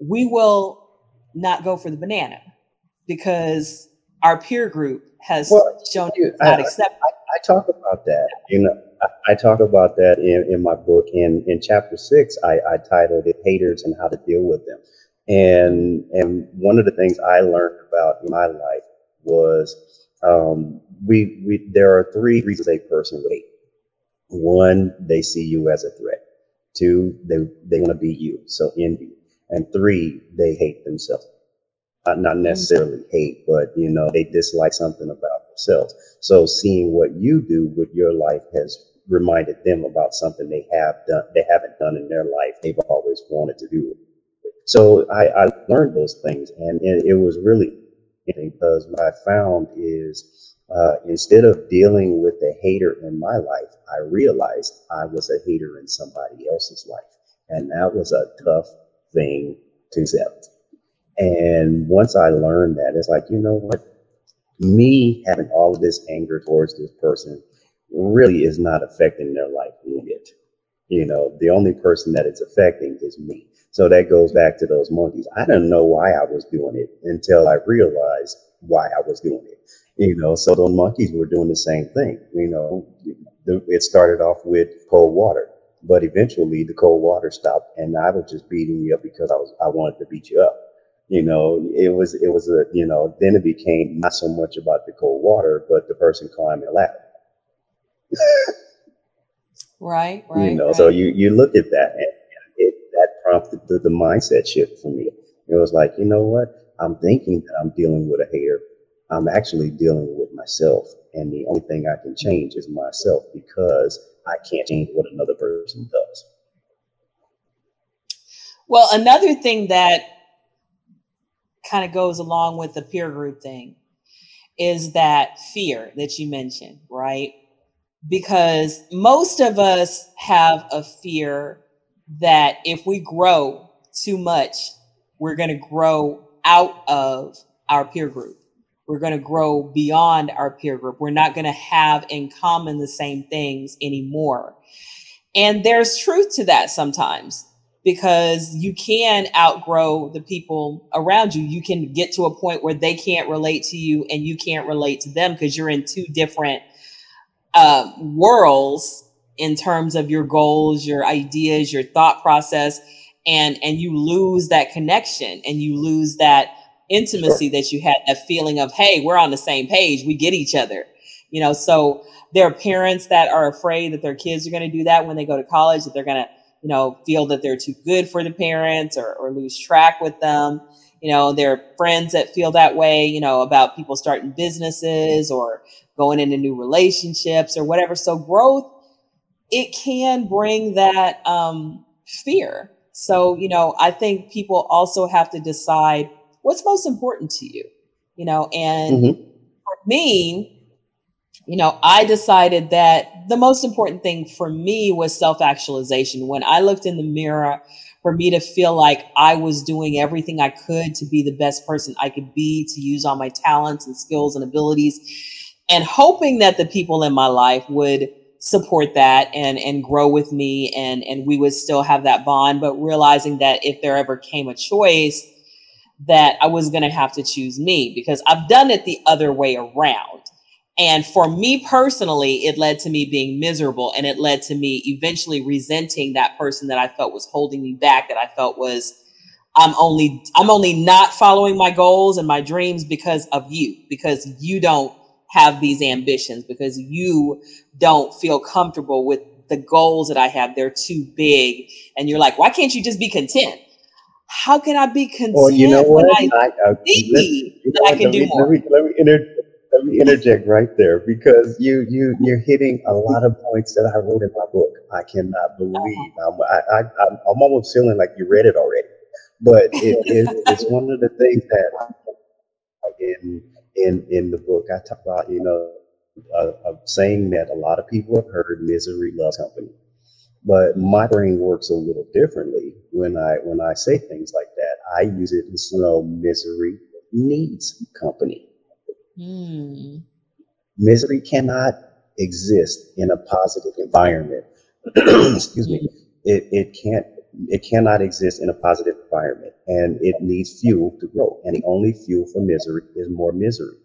we will not go for the banana because our peer group has Well, shown you- not I- acceptable. I talk about that. You know, I, talk about that in, in my book. In in chapter six, I, I titled it "Haters and How to Deal with Them." And and one of the things I learned about in my life was um, we we there are three reasons a person would hate. One, they see you as a threat. Two, they they want to be you, so envy. And three, they hate themselves. Not, not necessarily hate, but you know they dislike something about themselves. So seeing what you do with your life has reminded them about something they have done, they haven't done in their life. They've always wanted to do. So I, I learned those things, and, and it was really because what I found is uh, instead of dealing with the hater in my life, I realized I was a hater in somebody else's life. And that was a tough thing to accept. And once I learned that, it's like, you know what? Me having all of this anger towards this person really is not affecting their life bit. You know, the only person that it's affecting is me. So that goes back to those monkeys. I didn't know why I was doing it until I realized why I was doing it. You know, so those monkeys were doing the same thing. You know, it started off with cold water, but eventually the cold water stopped, and I was just beating you up because I was I wanted to beat you up. You know, it was it was a you know then it became not so much about the cold water, but the person climbing the ladder. Right, right. You know, right. so you you look at that and it, that prompted the, the mindset shift for me. It was like, you know what? I'm thinking that I'm dealing with a hater. I'm actually dealing with myself. And the only thing I can change is myself because I can't change what another person does. Well, another thing that kind of goes along with the peer group thing is that fear that you mentioned, right? Because most of us have a fear that if we grow too much, we're going to grow out of our peer group. We're going to grow beyond our peer group. We're not going to have in common the same things anymore. And there's truth to that sometimes because you can outgrow the people around you. You can get to a point where they can't relate to you and you can't relate to them because you're in two different uh, worlds in terms of your goals, your ideas, your thought process, and and you lose that connection and you lose that intimacy that you had, that feeling of, hey, we're on the same page, we get each other. You know, so there are parents that are afraid that their kids are going to do that when they go to college, that they're going to, you know, feel that they're too good for the parents or, or lose track with them. You know, there are friends that feel that way, you know, about people starting businesses or going into new relationships or whatever. So growth, it can bring that um, fear. So, you know, I think people also have to decide what's most important to you, you know, and mm-hmm. for me, you know, I decided that the most important thing for me was self actualization. When I looked in the mirror, for me to feel like I was doing everything I could to be the best person I could be, to use all my talents and skills and abilities, and hoping that the people in my life would support that and and grow with me and and we would still have that bond but realizing that if there ever came a choice that I was going to have to choose me because I've done it the other way around. And for me personally, it led to me being miserable and it led to me eventually resenting that person that I felt was holding me back, that I felt was I'm only I'm only not following my goals and my dreams because of you, because you don't have these ambitions, because you don't feel comfortable with the goals that I have. They're too big. And you're like, why can't you just be content? how can I be content well, you know what? I, I, I see that I can do me, more? Let me, let me, inter- let me interject right there because you you you're hitting a lot of points that I wrote in my book. I cannot uh-huh. believe I'm I, I, I'm, I'm almost feeling like you read it already, but it, it, it's one of the things that in in in the book I talk about. You know, a, a saying that a lot of people have heard: "Misery loves company." But my brain works a little differently when I when I say things like that. I use it as you know, misery needs company. Mm. Misery cannot exist in a positive environment. Excuse me. It it can't it cannot exist in a positive environment and it needs fuel to grow. And the only fuel for misery is more misery.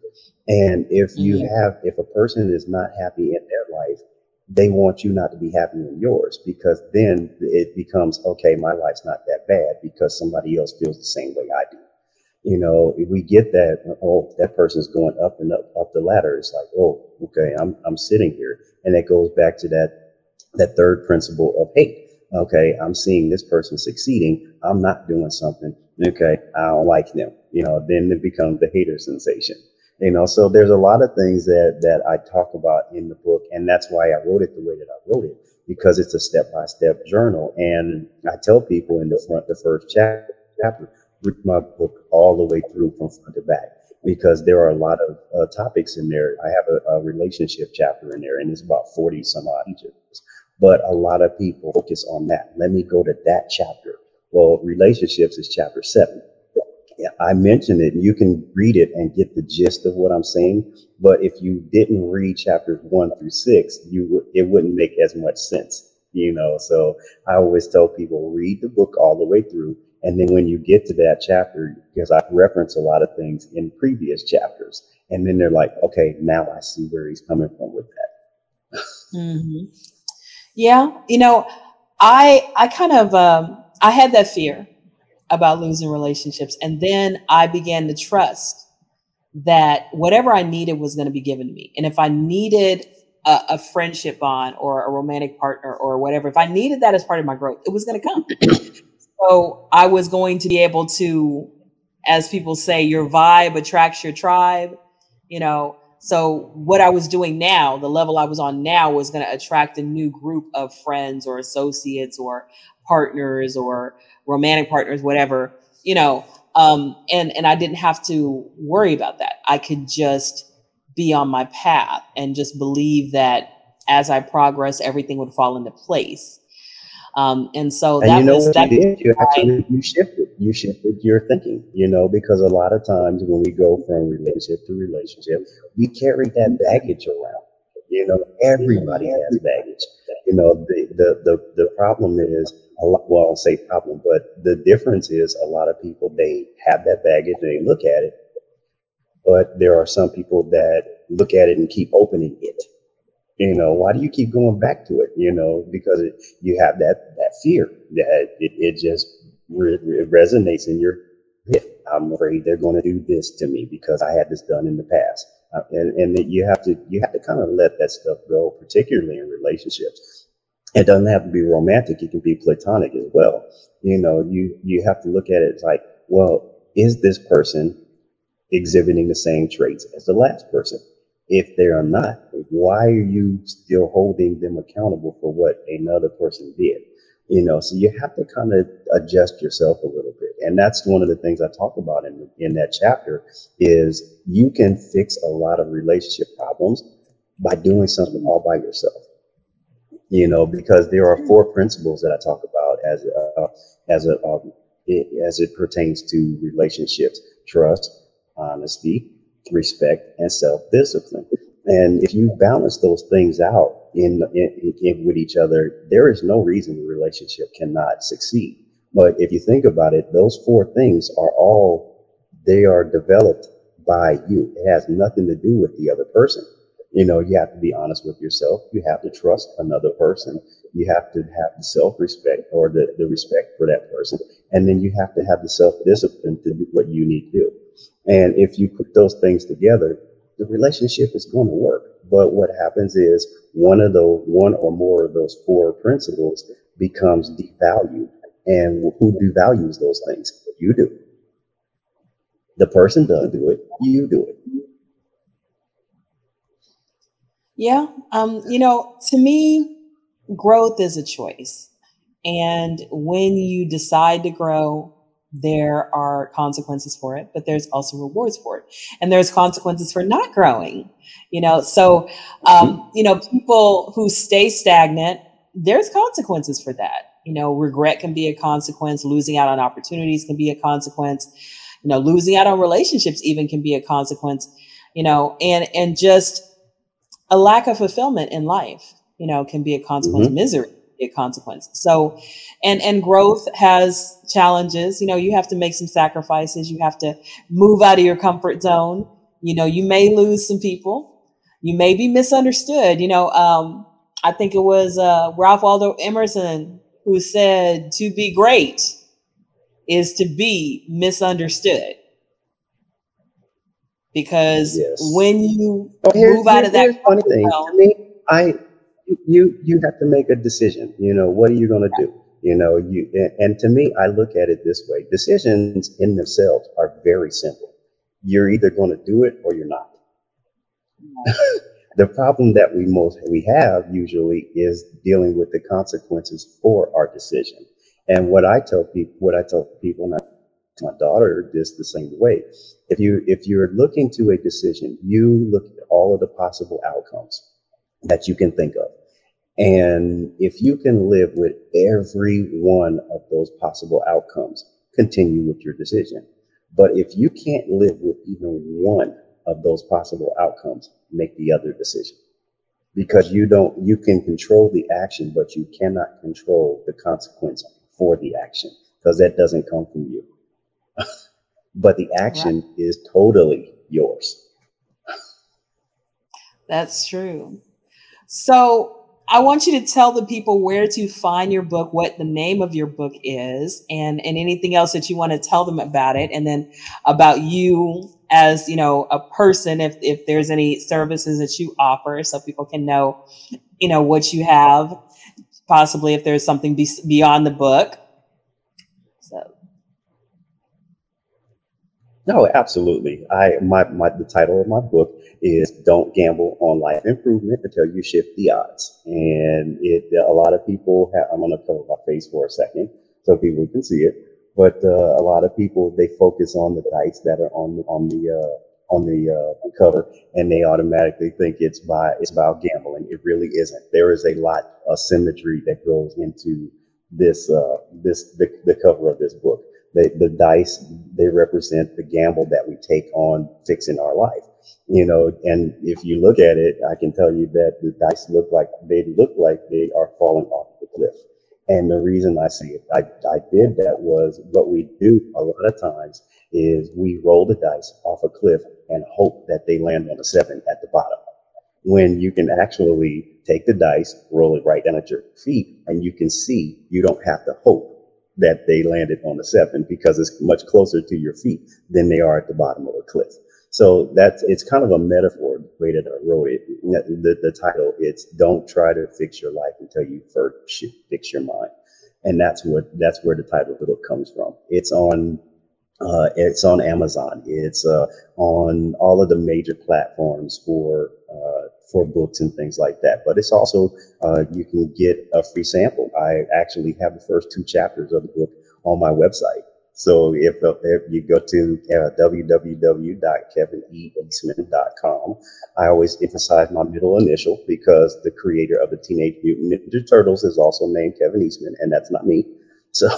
And if you mm-hmm. have if a person is not happy in their life, they want you not to be happy in yours because then it becomes okay my life's not that bad because somebody else feels the same way i do you know if we get that oh that person's going up and up up the ladder it's like oh okay i'm i'm sitting here and it goes back to that that third principle of hate okay i'm seeing this person succeeding i'm not doing something okay i don't like them you know then it becomes the hater sensation You know, so there's a lot of things that that I talk about in the book, and that's why I wrote it the way that I wrote it because it's a step by step journal. And I tell people in the front, the first chapter, read my book all the way through from front to back because there are a lot of uh, topics in there. I have a, a, relationship chapter in there, and it's about 40 some odd pages. But a lot of people focus on that. Let me go to that chapter. Well, relationships is chapter seven. I mentioned it. You can read it and get the gist of what I'm saying. But if you didn't read chapters one through six, you would it wouldn't make as much sense. You know, so I always tell people read the book all the way through and then when you get to that chapter, because I reference a lot of things in previous chapters, and then they're like, okay, now I see where he's coming from with that. mm-hmm. Yeah, you know, I I kind of um, I had that fear about losing relationships, and then I began to trust that whatever I needed was going to be given to me, and if I needed a, a, friendship bond or a romantic partner or whatever, if I needed that as part of my growth, it was going to come. So I was going to be able to, as people say, your vibe attracts your tribe, you know. So what I was doing now, the level I was on now was going to attract a new group of friends or associates or partners or romantic partners, whatever, you know. Um, and and I didn't have to worry about that. I could just be on my path and just believe that as I progress, everything would fall into place. Um, and so and that you know was that. you? You actually you shifted. You shifted your thinking. You know, because a lot of times when we go from relationship to relationship, we carry that baggage around. You know, everybody has baggage. You know, the the the, the problem is a lot. Well, I'll say problem, but the difference is a lot of people they have that baggage and they look at it, but there are some people that look at it and keep opening it you know, why do you keep going back to it? You know, because it, you have that that fear that it, it just re- re- resonates in your head. I'm afraid they're going to do this to me because I had this done in the past, uh, and and that you have to you have to kind of let that stuff go, particularly in relationships. It doesn't have to be romantic; it can be platonic as well. You know, you you have to look at it like, well, is this person exhibiting the same traits as the last person? If they are not, why are you still holding them accountable for what another person did? You know, so you have to kind of adjust yourself a little bit. And that's one of the things I talk about in, in that chapter is you can fix a lot of relationship problems by doing something all by yourself. You know, because there are four principles that I talk about as a, as a um, it, as it pertains to relationships: trust, honesty, respect, and self-discipline. And if you balance those things out in, in, in, with each other, there is no reason the relationship cannot succeed. But if you think about it, those four things are all they are developed by you. It has nothing to do with the other person. You know, you have to be honest with yourself. You have to trust another person. You have to have the self-respect or the, the respect for that person. And then you have to have the self-discipline to do what you need to do. And if you put those things together, the relationship is going to work. But what happens is one of those, one or more of those four principles becomes devalued. And who devalues those things? You do. The person doesn't do it, you do it. Yeah. Um, you know, to me, growth is a choice. And when you decide to grow, there are consequences for it, but there's also rewards for it. And there's consequences for not growing, you know. So, um, you know, people who stay stagnant, there's consequences for that. You know, regret can be a consequence, losing out on opportunities can be a consequence, you know, losing out on relationships even can be a consequence, you know, and and just a lack of fulfillment in life, you know, can be a consequence, mm-hmm. misery a consequence. So, and and growth has challenges. You know, you have to make some sacrifices. You have to move out of your comfort zone. You know, you may lose some people. You may be misunderstood. You know, um, I think it was uh, Ralph Waldo Emerson who said, "To be great is to be misunderstood." Because yes. when you oh, move out of that funny thing, zone, me, I you you have to make a decision. You know, what are you going to do? You know, you and to me, I look at it this way: decisions in themselves are very simple. you're either going to do it or you're not. the problem that we most we have usually is dealing with the consequences for our decision. And what I tell people, what I tell people, and I, my daughter just the same way. If you if you're looking to a decision, you look at all of the possible outcomes that you can think of. And if you can live with every one of those possible outcomes, continue with your decision. But if you can't live with even one of those possible outcomes, make the other decision. Because you don't, you can control the action, but you cannot control the consequence for the action because that doesn't come from you. but the action right. is totally yours. That's true. So I want you to tell the people where to find your book, what the name of your book is, and and anything else that you want to tell them about it, and then about you as you know a person, if if there's any services that you offer, so people can know, you know, what you have, possibly if there's something be- beyond the book. So. No, absolutely. I my, my the title of my book is "Don't Gamble on Life Improvement Until You Shift the Odds." And it a lot of people have. I'm going to cover my face for a second so people can see it. But uh, a lot of people they focus on the dice that are on the on the uh, on the uh, cover, and they automatically think it's by it's about gambling. It really isn't. There is a lot of symmetry that goes into this uh, this the, the cover of this book. The, the dice they represent the gamble that we take on fixing our life you know? And if you look at it i can tell you that the dice look like they look like they are falling off the cliff. And the reason i say it i, I did that was what we do a lot of times is we roll the dice off a cliff and hope that they land on a seven at the bottom. When you can actually take the dice roll it right down at your feet and you can see you don't have to hope that they landed on the seven because it's much closer to your feet than they are at the bottom of a cliff. So that's it's kind of a metaphor the way that I wrote it. The, the title it's "Don't try to fix your life until you first fix your mind," and that's what that's where the title of the book comes from. It's on uh, it's on Amazon. It's uh, on all of the major platforms for uh, for books and things like that. But it's also uh, you can get a free sample. I actually have the first two chapters of the book on my website. So if, if you go to uh, www.kevineeastman.com, I always emphasize my middle initial because the creator of the Teenage Mutant Ninja Turtles is also named Kevin Eastman, and that's not me. So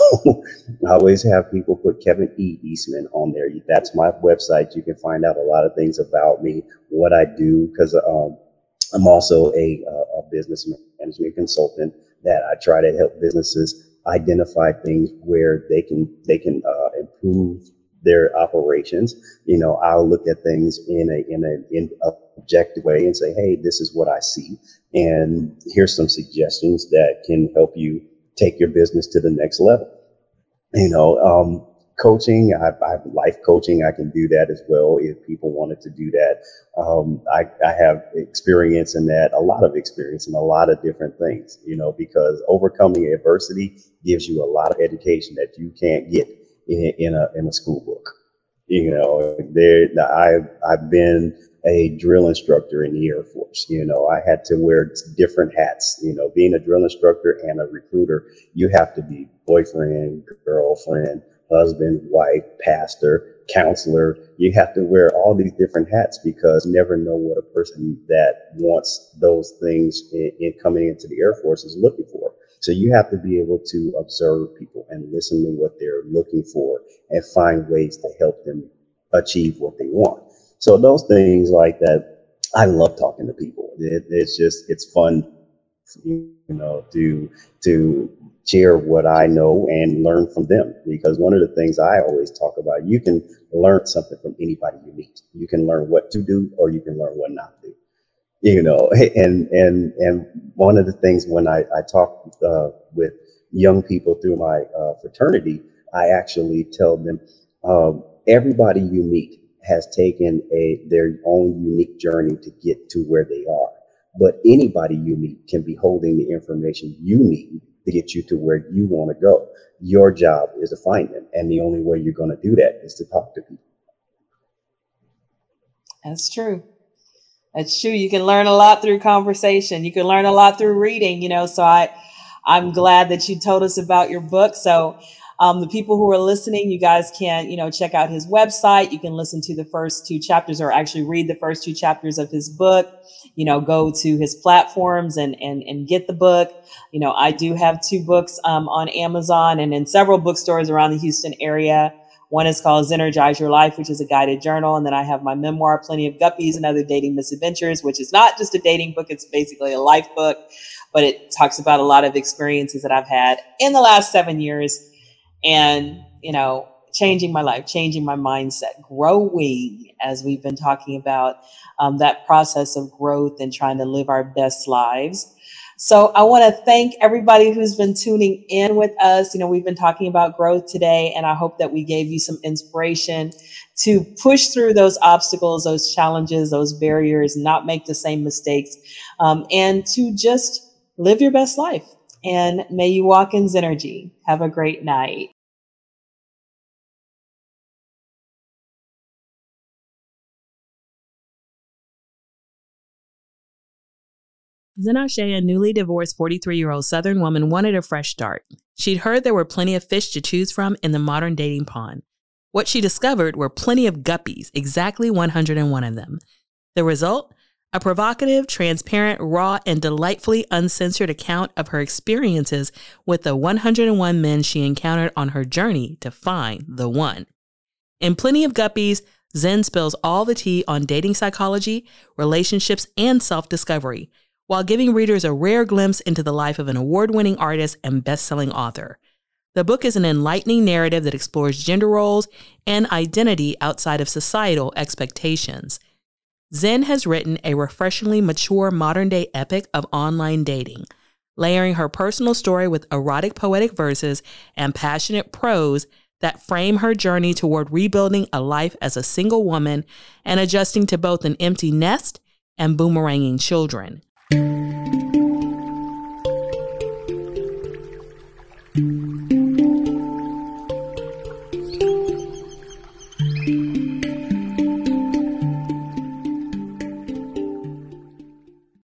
I always have people put Kevin E. Eastman on there. That's my website. You can find out a lot of things about me, what I do, because um, I'm also a, a business management consultant that I try to help businesses identify things where they can they can uh, improve their operations. You know, I'll look at things in a in a in objective way and say, hey, this is what I see, and here's some suggestions that can help you take your business to the next level. You know, um, coaching. I, I, have life coaching. I can do that as well if people wanted to do that. Um, I, I, have experience in that, a lot of experience in a lot of different things, you know, because overcoming adversity gives you a lot of education that you can't get in, in a, in a school book. You know, there, I've, I've been a drill instructor in the Air Force. You know, I had to wear different hats. You know, being a drill instructor and a recruiter, you have to be boyfriend, girlfriend, husband, wife, pastor, counselor. You have to wear all these different hats because never know what a person that wants those things in, in coming into the Air Force is looking for. So you have to be able to observe people and listen to what they're looking for and find ways to help them achieve what they want. So those things like that, I love talking to people. It, it's just it's fun, you know, to to share what I know and learn from them. Because one of the things I always talk about, you can learn something from anybody you meet. You can learn what to do, or you can learn what not to do. You know, and and and one of the things when I I talk uh, with young people through my uh, fraternity, I actually tell them um, everybody you meet has taken a their own unique journey to get to where they are. But anybody you meet can be holding the information you need to get you to where you want to go. Your job is to find them. And the only way you're going to do that is to talk to people. That's true. That's true. You can learn a lot through conversation. You can learn a lot through reading, you know. So I I'm glad that you told us about your book. So um, the people who are listening, you guys can, you know, check out his website. You can listen to the first two chapters or actually read the first two chapters of his book. You know, go to his platforms and and and get the book. You know, I do have two books um, on Amazon and in several bookstores around the Houston area. One is called Energize Your Life, which is a guided journal. And then I have my memoir, Plenty of Guppies and Other Dating Misadventures, which is not just a dating book, it's basically a life book, but it talks about a lot of experiences that I've had in the last seven years and, you know, changing my life, changing my mindset, growing, as we've been talking about, um, that process of growth and trying to live our best lives. So I want to thank everybody who's been tuning in with us. You know, we've been talking about growth today, and I hope that we gave you some inspiration to push through those obstacles, those challenges, those barriers, not make the same mistakes, um, and to just live your best life. And may you walk in Zenergy. Have a great night. Zen Ase, a newly divorced 43 year old Southern woman, wanted a fresh start. She'd heard there were plenty of fish to choose from in the modern dating pond. What she discovered were plenty of guppies, exactly 101 of them. The result? A provocative, transparent, raw, and delightfully uncensored account of her experiences with the 101 men she encountered on her journey to find the one. In Plenty of Guppies, Zen spills all the tea on dating psychology, relationships, and self discovery, while giving readers a rare glimpse into the life of an award winning artist and best selling author. The book is an enlightening narrative that explores gender roles and identity outside of societal expectations. Zen has written a refreshingly mature modern day epic of online dating, layering her personal story with erotic poetic verses and passionate prose that frame her journey toward rebuilding a life as a single woman and adjusting to both an empty nest and boomeranging children. thank you